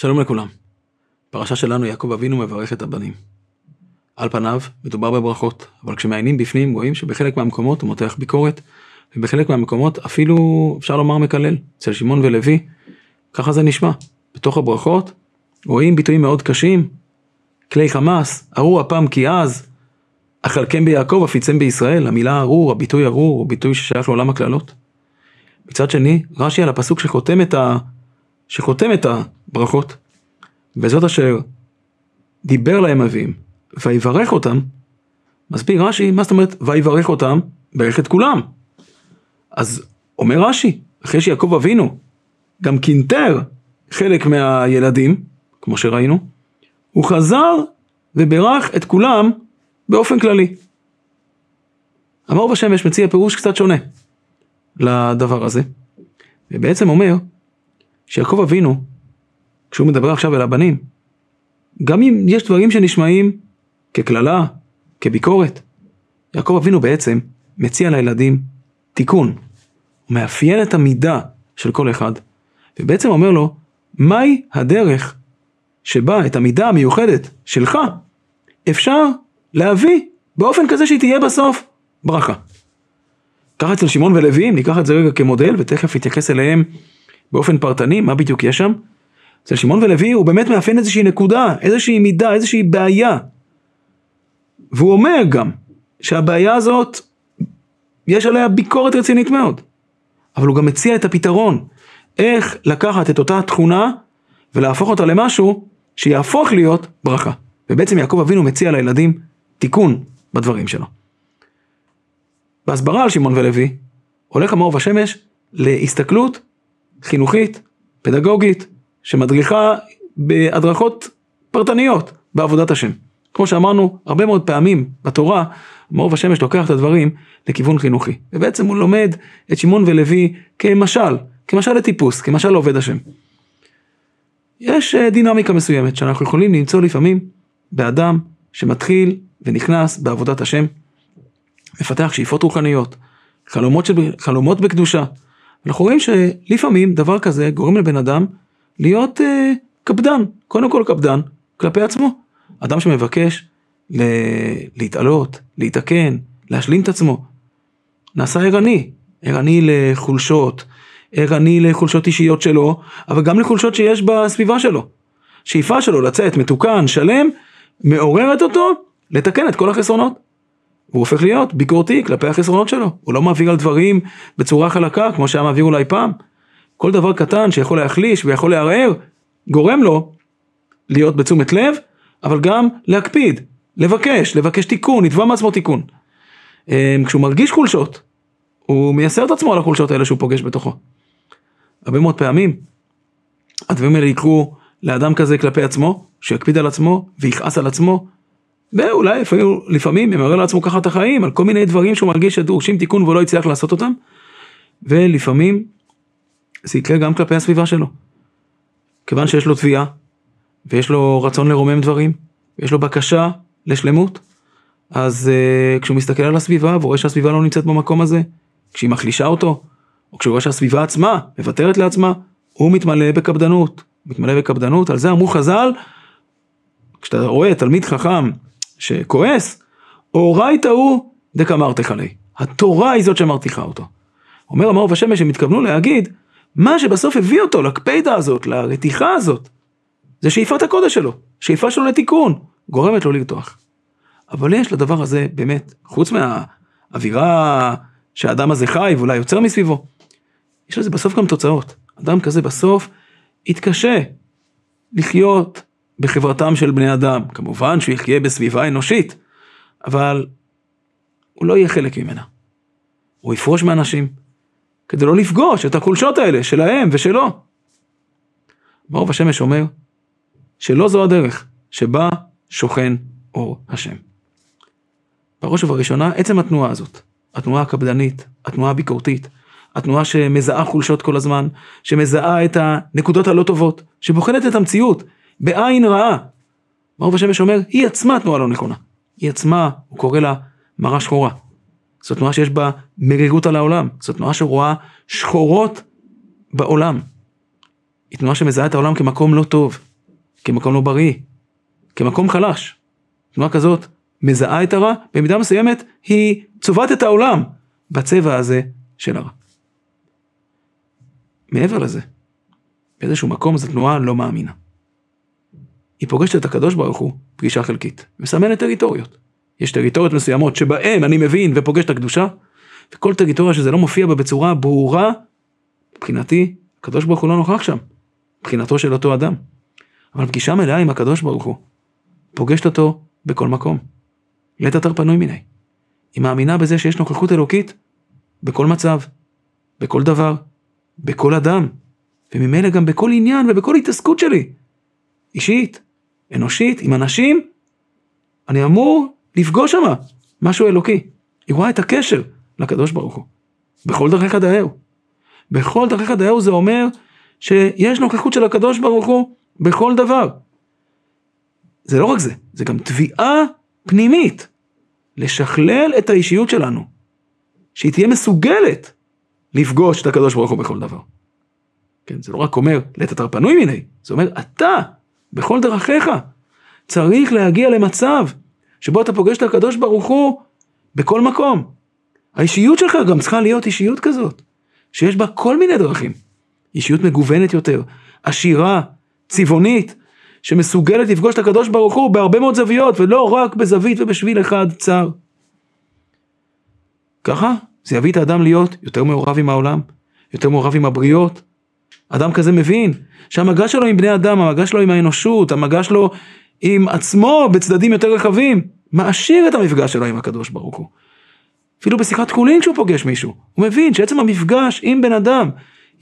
שלום לכולם. פרשה שלנו יעקב אבינו מברך את הבנים. על פניו מדובר בברכות, אבל כשמעיינים בפנים רואים שבחלק מהמקומות הוא מותח ביקורת, ובחלק מהמקומות אפילו אפשר לומר מקלל. אצל שמעון ולוי, ככה זה נשמע. בתוך הברכות רואים ביטויים מאוד קשים, כלי חמאס, ארור אפם כי אז, אכלכם ביעקב אפיצם בישראל, המילה ארור, הביטוי ארור, הוא ביטוי ששייך לעולם הקללות. מצד שני, רש"י על הפסוק שחותם את, ה... שחותם את הברכות, וזאת אשר דיבר להם אביהם, ויברך אותם, מסביר רש"י, מה זאת אומרת ויברך אותם? ברך את כולם. אז אומר רש"י, אחרי שיעקב אבינו גם קינטר חלק מהילדים, כמו שראינו, הוא חזר וברך את כולם באופן כללי. המאור בשמש מציע פירוש קצת שונה לדבר הזה, ובעצם אומר שיעקב אבינו, כשהוא מדבר עכשיו אל הבנים, גם אם יש דברים שנשמעים כקללה, כביקורת, יעקב אבינו בעצם מציע לילדים תיקון. הוא מאפיין את המידה של כל אחד, ובעצם אומר לו, מהי הדרך שבה את המידה המיוחדת שלך אפשר להביא באופן כזה שהיא תהיה בסוף ברכה. ככה אצל שמעון ולוויים, ניקח את זה רגע כמודל ותכף נתייחס אליהם באופן פרטני, מה בדיוק יש שם. אצל שמעון ולוי הוא באמת מאפיין איזושהי נקודה, איזושהי מידה, איזושהי בעיה. והוא אומר גם שהבעיה הזאת, יש עליה ביקורת רצינית מאוד. אבל הוא גם מציע את הפתרון, איך לקחת את אותה תכונה ולהפוך אותה למשהו שיהפוך להיות ברכה. ובעצם יעקב אבינו מציע לילדים תיקון בדברים שלו. בהסברה על שמעון ולוי, הולך המאור בשמש להסתכלות חינוכית, פדגוגית, שמדריכה בהדרכות פרטניות בעבודת השם. כמו שאמרנו הרבה מאוד פעמים בתורה, מאור ושמש לוקח את הדברים לכיוון חינוכי. ובעצם הוא לומד את שמעון ולוי כמשל, כמשל לטיפוס, כמשל לעובד השם. יש אה, דינמיקה מסוימת שאנחנו יכולים למצוא לפעמים באדם שמתחיל ונכנס בעבודת השם, מפתח שאיפות רוחניות, חלומות, של, חלומות בקדושה. אנחנו רואים שלפעמים דבר כזה גורם לבן אדם להיות אה, קפדן, קודם כל קפדן כלפי עצמו. אדם שמבקש ל- להתעלות, להתקן, להשלים את עצמו, נעשה ערני, ערני לחולשות, ערני לחולשות אישיות שלו, אבל גם לחולשות שיש בסביבה שלו. שאיפה שלו לצאת מתוקן, שלם, מעוררת אותו לתקן את כל החסרונות. הוא הופך להיות ביקורתי כלפי החסרונות שלו, הוא לא מעביר על דברים בצורה חלקה כמו שהיה מעביר אולי פעם. כל דבר קטן שיכול להחליש ויכול לערער, גורם לו להיות בתשומת לב, אבל גם להקפיד, לבקש, לבקש תיקון, לתבוע מעצמו תיקון. אמ, כשהוא מרגיש חולשות, הוא מייסר את עצמו על החולשות האלה שהוא פוגש בתוכו. הרבה מאוד פעמים, הדברים האלה יקרו לאדם כזה כלפי עצמו, שיקפיד על עצמו ויכעס על עצמו, ואולי לפעמים, לפעמים ימרר לעצמו ככה את החיים על כל מיני דברים שהוא מרגיש שדורשים תיקון והוא לא יצליח לעשות אותם, ולפעמים זה יקרה גם כלפי הסביבה שלו. כיוון שיש לו תביעה, ויש לו רצון לרומם דברים, ויש לו בקשה לשלמות, אז uh, כשהוא מסתכל על הסביבה ורואה שהסביבה לא נמצאת במקום הזה, כשהיא מחלישה אותו, או כשהוא רואה שהסביבה עצמה מוותרת לעצמה, הוא מתמלא בקפדנות. מתמלא בקפדנות, על זה אמרו חז"ל, כשאתה רואה תלמיד חכם שכועס, אורייתא הוא דקמרתך לי. התורה היא זאת שמרתיחה אותו. אומר המאור בשמש, הם התכוונו להגיד, מה שבסוף הביא אותו לקפידה הזאת, לרתיחה הזאת, זה שאיפת הקודש שלו, שאיפה שלו לתיקון, גורמת לו לרתוח. אבל יש לדבר הזה באמת, חוץ מהאווירה שהאדם הזה חי ואולי יוצר מסביבו, יש לזה בסוף גם תוצאות. אדם כזה בסוף יתקשה לחיות בחברתם של בני אדם. כמובן שהוא יחיה בסביבה אנושית, אבל הוא לא יהיה חלק ממנה. הוא יפרוש מאנשים, כדי לא לפגוש את החולשות האלה שלהם ושלו. מאור בשמש אומר שלא זו הדרך שבה שוכן אור השם. בראש ובראשונה עצם התנועה הזאת, התנועה הקפדנית, התנועה הביקורתית, התנועה שמזהה חולשות כל הזמן, שמזהה את הנקודות הלא טובות, שבוחנת את המציאות בעין רעה. מאור בשמש אומר, היא עצמה תנועה לא נכונה. היא עצמה, הוא קורא לה מראה שחורה. זו תנועה שיש בה מרירות על העולם, זו תנועה שרואה שחורות בעולם. היא תנועה שמזהה את העולם כמקום לא טוב, כמקום לא בריא, כמקום חלש. תנועה כזאת מזהה את הרע, במידה מסוימת היא צובעת את העולם בצבע הזה של הרע. מעבר לזה, באיזשהו מקום זו תנועה לא מאמינה. היא פוגשת את הקדוש ברוך הוא פגישה חלקית, מסמנת טריטוריות. יש טריטוריות מסוימות שבהן אני מבין ופוגש את הקדושה, וכל טריטוריה שזה לא מופיע בה בצורה ברורה, מבחינתי, הקדוש ברוך הוא לא נוכח שם, מבחינתו של אותו אדם. אבל פגישה מלאה עם הקדוש ברוך הוא, פוגשת אותו בכל מקום. לית אתר פנוי מיני. היא מאמינה בזה שיש נוכחות אלוקית בכל מצב, בכל דבר, בכל אדם, וממילא גם בכל עניין ובכל התעסקות שלי. אישית, אנושית, עם אנשים, אני אמור לפגוש שמה משהו אלוקי. היא רואה את הקשר לקדוש ברוך הוא. בכל דרכיך דאהו. בכל דרכיך דאהו זה אומר שיש נוכחות של הקדוש ברוך הוא בכל דבר. זה לא רק זה, זה גם תביעה פנימית לשכלל את האישיות שלנו, שהיא תהיה מסוגלת לפגוש את הקדוש ברוך הוא בכל דבר. כן, זה לא רק אומר, לית אתר פנוי מיני, זה אומר, אתה, בכל דרכיך, צריך להגיע למצב שבו אתה פוגש את הקדוש ברוך הוא בכל מקום. האישיות שלך גם צריכה להיות אישיות כזאת, שיש בה כל מיני דרכים. אישיות מגוונת יותר, עשירה, צבעונית, שמסוגלת לפגוש את הקדוש ברוך הוא בהרבה מאוד זוויות, ולא רק בזווית ובשביל אחד צר. ככה זה יביא את האדם להיות יותר מעורב עם העולם, יותר מעורב עם הבריות. אדם כזה מבין שהמגע שלו עם בני אדם, המגע שלו עם האנושות, המגע שלו עם עצמו בצדדים יותר רחבים, מעשיר את המפגש שלו עם הקדוש ברוך הוא. אפילו בשיחת חולין כשהוא פוגש מישהו, הוא מבין שעצם המפגש עם בן אדם,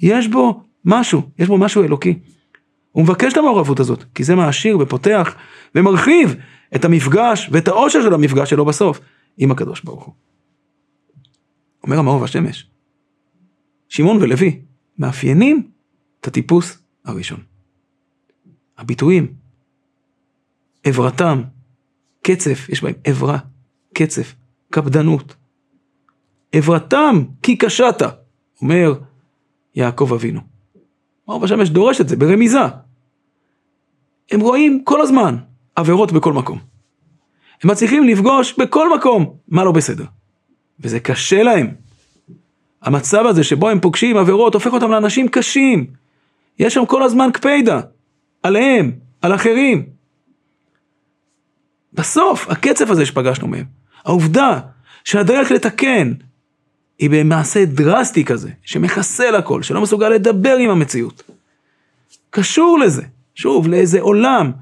יש בו משהו, יש בו משהו אלוקי. הוא מבקש את המעורבות הזאת, כי זה מעשיר ופותח ומרחיב את המפגש ואת העושר של המפגש שלו בסוף עם הקדוש ברוך הוא. אומר המאור והשמש, שמעון ולוי מאפיינים את הטיפוס הראשון. הביטויים, עברתם, קצף, יש בהם עברה, קצף, קפדנות. עברתם כי קשת, אומר יעקב אבינו. מאור בשמש דורש את זה ברמיזה. הם רואים כל הזמן עבירות בכל מקום. הם מצליחים לפגוש בכל מקום מה לא בסדר. וזה קשה להם. המצב הזה שבו הם פוגשים עבירות הופך אותם לאנשים קשים. יש שם כל הזמן קפידה. עליהם, על אחרים. בסוף, הקצף הזה שפגשנו מהם, העובדה שהדרך לתקן היא במעשה דרסטי כזה, שמחסל הכל, שלא מסוגל לדבר עם המציאות. קשור לזה, שוב, לאיזה עולם,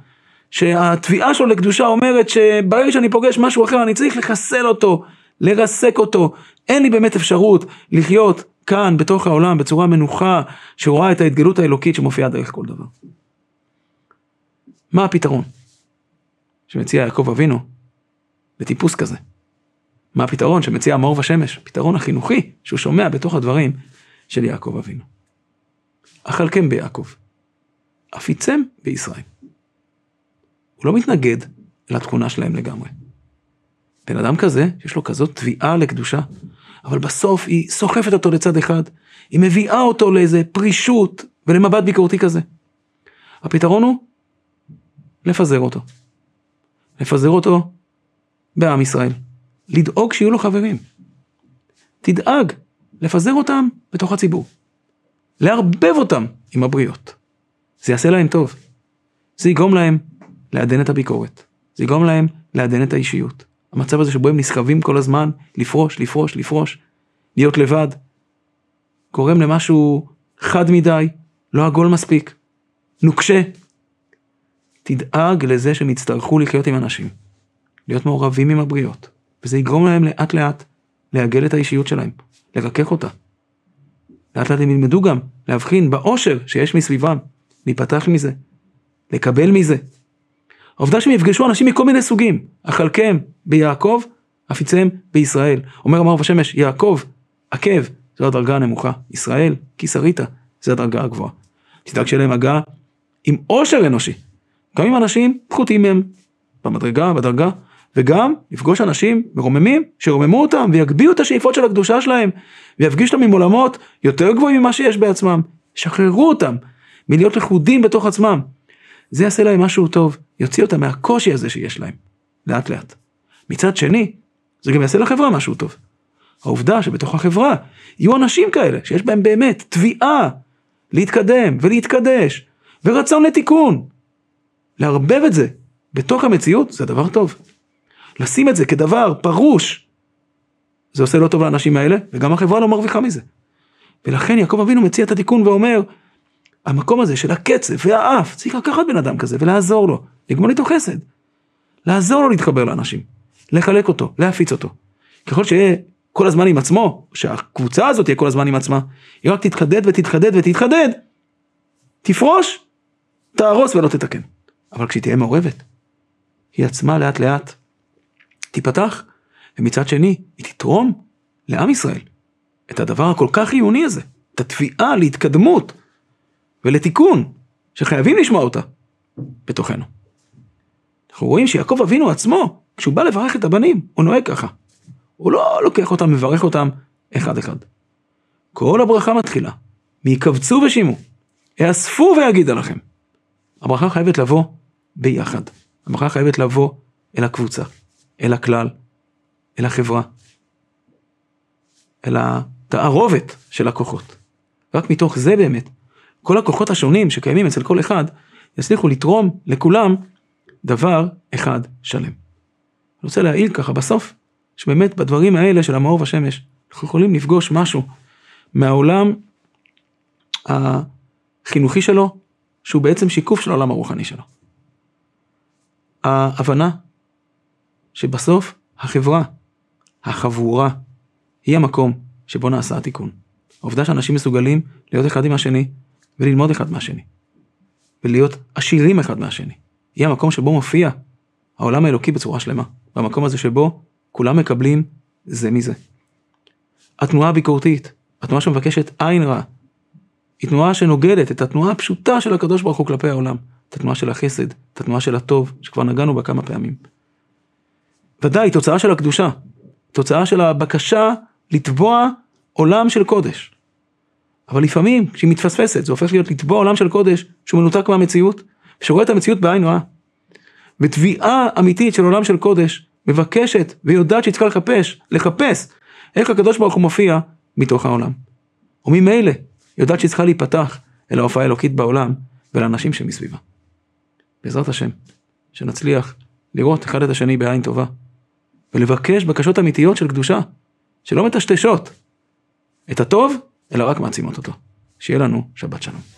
שהתביעה שלו לקדושה אומרת שברגע שאני פוגש משהו אחר אני צריך לחסל אותו, לרסק אותו, אין לי באמת אפשרות לחיות כאן בתוך העולם בצורה מנוחה שרואה את ההתגלות האלוקית שמופיעה דרך כל דבר. מה הפתרון שמציע יעקב אבינו לטיפוס כזה? מה הפתרון שמציע המאור ושמש? הפתרון החינוכי שהוא שומע בתוך הדברים של יעקב אבינו. אכלכם ביעקב, עפיצם בישראל. הוא לא מתנגד לתכונה שלהם לגמרי. בן אדם כזה, יש לו כזאת תביעה לקדושה, אבל בסוף היא סוחפת אותו לצד אחד, היא מביאה אותו לאיזה פרישות ולמבט ביקורתי כזה. הפתרון הוא לפזר אותו. לפזר אותו בעם ישראל. לדאוג שיהיו לו חברים. תדאג לפזר אותם בתוך הציבור. לערבב אותם עם הבריות. זה יעשה להם טוב. זה יגרום להם לעדן את הביקורת. זה יגרום להם לעדן את האישיות. המצב הזה שבו הם נסחבים כל הזמן, לפרוש, לפרוש, לפרוש, להיות לבד, גורם למשהו חד מדי, לא עגול מספיק, נוקשה. תדאג לזה שהם יצטרכו לחיות עם אנשים, להיות מעורבים עם הבריות, וזה יגרום להם לאט לאט לעגל את האישיות שלהם, לרכך אותה. לאט לאט הם ילמדו גם להבחין באושר שיש מסביבם, להיפתח מזה, לקבל מזה. העובדה שהם יפגשו אנשים מכל מיני סוגים, אכלכם ביעקב, עפיציהם בישראל. אומר אמר בשמש, יעקב, עקב, זו הדרגה הנמוכה, ישראל, כיסריתא, זו הדרגה הגבוהה. תדאג שיהיה להם מגע עם עושר אנושי, גם עם אנשים פחותים מהם, במדרגה, בדרגה, וגם לפגוש אנשים מרוממים, שרוממו אותם ויגביהו את השאיפות של הקדושה שלהם, ויפגיש אותם עם עולמות יותר גבוהים ממה שיש בעצמם. שחררו אותם מלהיות לכודים בתוך עצמם. זה יעשה להם משהו טוב, יוציא אותם מהקושי הזה שיש להם, לאט לאט. מצד שני, זה גם יעשה לחברה משהו טוב. העובדה שבתוך החברה יהיו אנשים כאלה שיש בהם באמת תביעה להתקדם ולהתקדש ורצון לתיקון. לערבב את זה בתוך המציאות זה דבר טוב. לשים את זה כדבר פרוש, זה עושה לא טוב לאנשים האלה וגם החברה לא מרוויחה מזה. ולכן יעקב אבינו מציע את התיקון ואומר, המקום הזה של הקצב והאף, צריך לקחת בן אדם כזה ולעזור לו, לגמול איתו חסד. לעזור לו להתחבר לאנשים, לחלק אותו, להפיץ אותו. ככל שיהיה כל הזמן עם עצמו, שהקבוצה הזאת תהיה כל הזמן עם עצמה, היא רק תתחדד ותתחדד ותתחדד, תפרוש, תהרוס ולא תתקן. אבל כשהיא תהיה מעורבת, היא עצמה לאט לאט תיפתח, ומצד שני, היא תתרום לעם ישראל את הדבר הכל כך חיוני הזה, את התביעה להתקדמות ולתיקון, שחייבים לשמוע אותה בתוכנו. אנחנו רואים שיעקב אבינו עצמו, כשהוא בא לברך את הבנים, הוא נוהג ככה. הוא לא לוקח אותם, מברך אותם אחד אחד. כל הברכה מתחילה, מיקבצו ושימו, האספו ויגידה לכם. הברכה חייבת לבוא ביחד. הברכה חייבת לבוא אל הקבוצה, אל הכלל, אל החברה, אל התערובת של הכוחות. רק מתוך זה באמת, כל הכוחות השונים שקיימים אצל כל אחד, יצליחו לתרום לכולם דבר אחד שלם. אני רוצה להעיל ככה בסוף, שבאמת בדברים האלה של המאור והשמש, אנחנו יכולים לפגוש משהו מהעולם החינוכי שלו, שהוא בעצם שיקוף של העולם הרוחני שלו. ההבנה שבסוף החברה, החבורה, היא המקום שבו נעשה התיקון. העובדה שאנשים מסוגלים להיות אחד עם השני וללמוד אחד מהשני. ולהיות עשירים אחד מהשני. היא המקום שבו מופיע העולם האלוקי בצורה שלמה. במקום הזה שבו כולם מקבלים זה מזה. התנועה הביקורתית, התנועה שמבקשת עין רע, היא תנועה שנוגדת את התנועה הפשוטה של הקדוש ברוך הוא כלפי העולם, את התנועה של החסד, את התנועה של הטוב, שכבר נגענו בה כמה פעמים. ודאי, תוצאה של הקדושה, תוצאה של הבקשה לתבוע עולם של קודש. אבל לפעמים, כשהיא מתפספסת, זה הופך להיות לתבוע עולם של קודש שהוא מנותק מהמציאות, שרואה את המציאות בעין רעה. ותביעה אמיתית של עולם של קודש מבקשת ויודעת שהיא צריכה לחפש, לחפש איך הקדוש ברוך הוא מופיע מתוך העולם. וממילא יודעת שהיא צריכה להיפתח אל ההופעה האלוקית בעולם ולאנשים שמסביבה. בעזרת השם, שנצליח לראות אחד את השני בעין טובה ולבקש בקשות אמיתיות של קדושה, שלא מטשטשות את הטוב, אלא רק מעצימות אותו. שיהיה לנו שבת שלום.